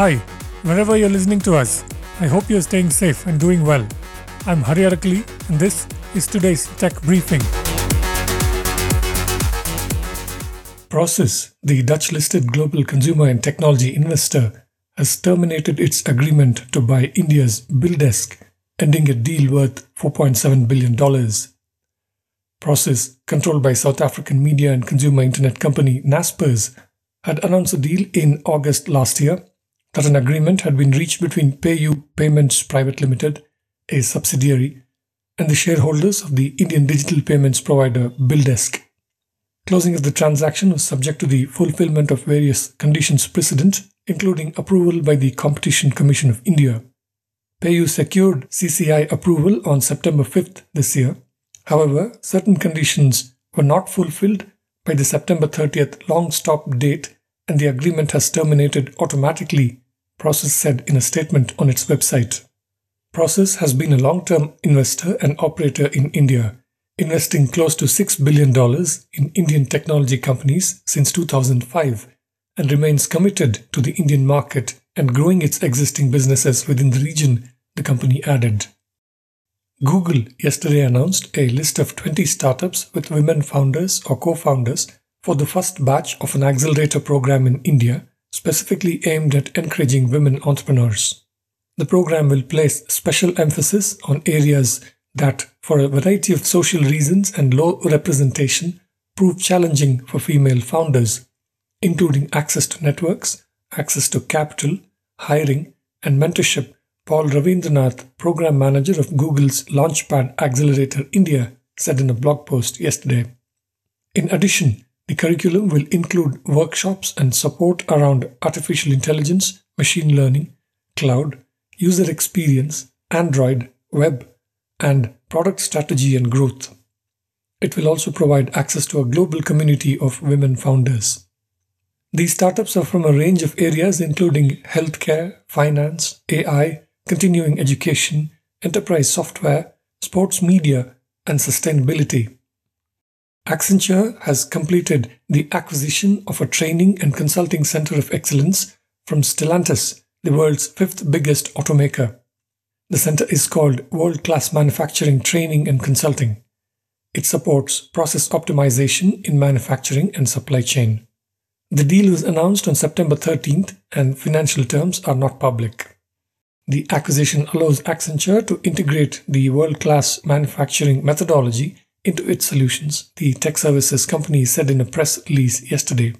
Hi, wherever you're listening to us, I hope you're staying safe and doing well. I'm Hari Arakali, and this is today's tech briefing. Prosus, the Dutch listed global consumer and technology investor, has terminated its agreement to buy India's BillDesk, ending a deal worth $4.7 billion. Prosus, controlled by South African media and consumer internet company Naspers, had announced a deal in August last year that an agreement had been reached between PayU Payments Private Limited, a subsidiary, and the shareholders of the Indian digital payments provider BillDesk. Closing of the transaction was subject to the fulfillment of various conditions precedent, including approval by the Competition Commission of India. PayU secured CCI approval on September 5th this year. However, certain conditions were not fulfilled by the September 30th long stop date and the agreement has terminated automatically, Prosus said in a statement on its website. Prosus has been a long term investor and operator in India, investing close to $6 billion in Indian technology companies since 2005 and remains committed to the Indian market and growing its existing businesses within the region, the company added. Google yesterday announced a list of 20 startups with women founders or co founders for the first batch of an accelerator program in India, specifically aimed at encouraging women entrepreneurs. The program will place special emphasis on areas that, for a variety of social reasons and low representation, prove challenging for female founders, including access to networks, access to capital, hiring, and mentorship. Paul Ravindranath, program manager of Google's Launchpad Accelerator India, said in a blog post yesterday. In addition, the curriculum will include workshops and support around artificial intelligence, machine learning, cloud, user experience, Android, web, and product strategy and growth. It will also provide access to a global community of women founders. These startups are from a range of areas including healthcare, finance, AI, continuing education, enterprise software, sports media, and sustainability. Accenture has completed the acquisition of a training and consulting center of excellence from Stellantis, the world's fifth biggest automaker. The center is called World Class Manufacturing Training and Consulting. It supports process optimization in manufacturing and supply chain. The deal was announced on September 13th and financial terms are not public. The acquisition allows Accenture to integrate the world class manufacturing methodology into its solutions, the tech services company said in a press release yesterday.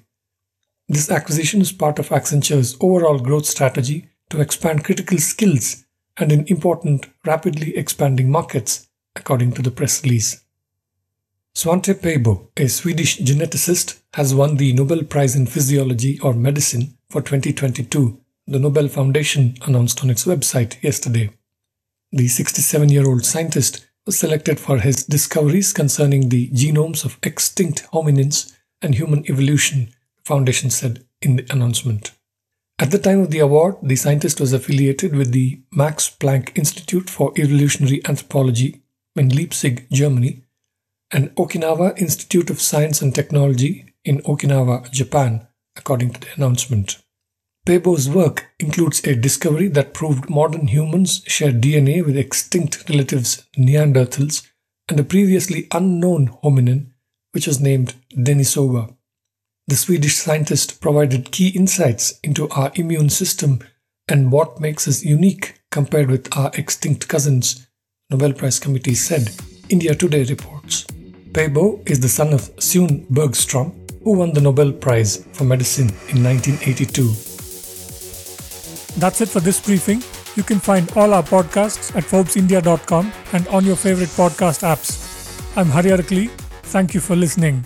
This acquisition is part of Accenture's overall growth strategy to expand critical skills and in important, rapidly expanding markets, according to the press release. Svante Pääbo, a Swedish geneticist, has won the Nobel Prize in Physiology or Medicine for 2022, the Nobel Foundation announced on its website yesterday. The 67 year old scientist selected for his discoveries concerning the genomes of extinct hominins and human evolution, the foundation said in the announcement. At the time of the award, the scientist was affiliated with the Max Planck Institute for Evolutionary Anthropology in Leipzig, Germany, and Okinawa Institute of Science and Technology in Okinawa, Japan, according to the announcement. Pääbo's work includes a discovery that proved modern humans share DNA with extinct relatives Neanderthals and a previously unknown hominin, which was named Denisova. The Swedish scientist provided key insights into our immune system and what makes us unique compared with our extinct cousins, Nobel Prize Committee said, India Today reports. Pääbo is the son of Sune Bergström, who won the Nobel Prize for Medicine in 1982. That's it for this briefing. You can find all our podcasts at ForbesIndia.com and on your favorite podcast apps. I'm Hari Arakali. Thank you for listening.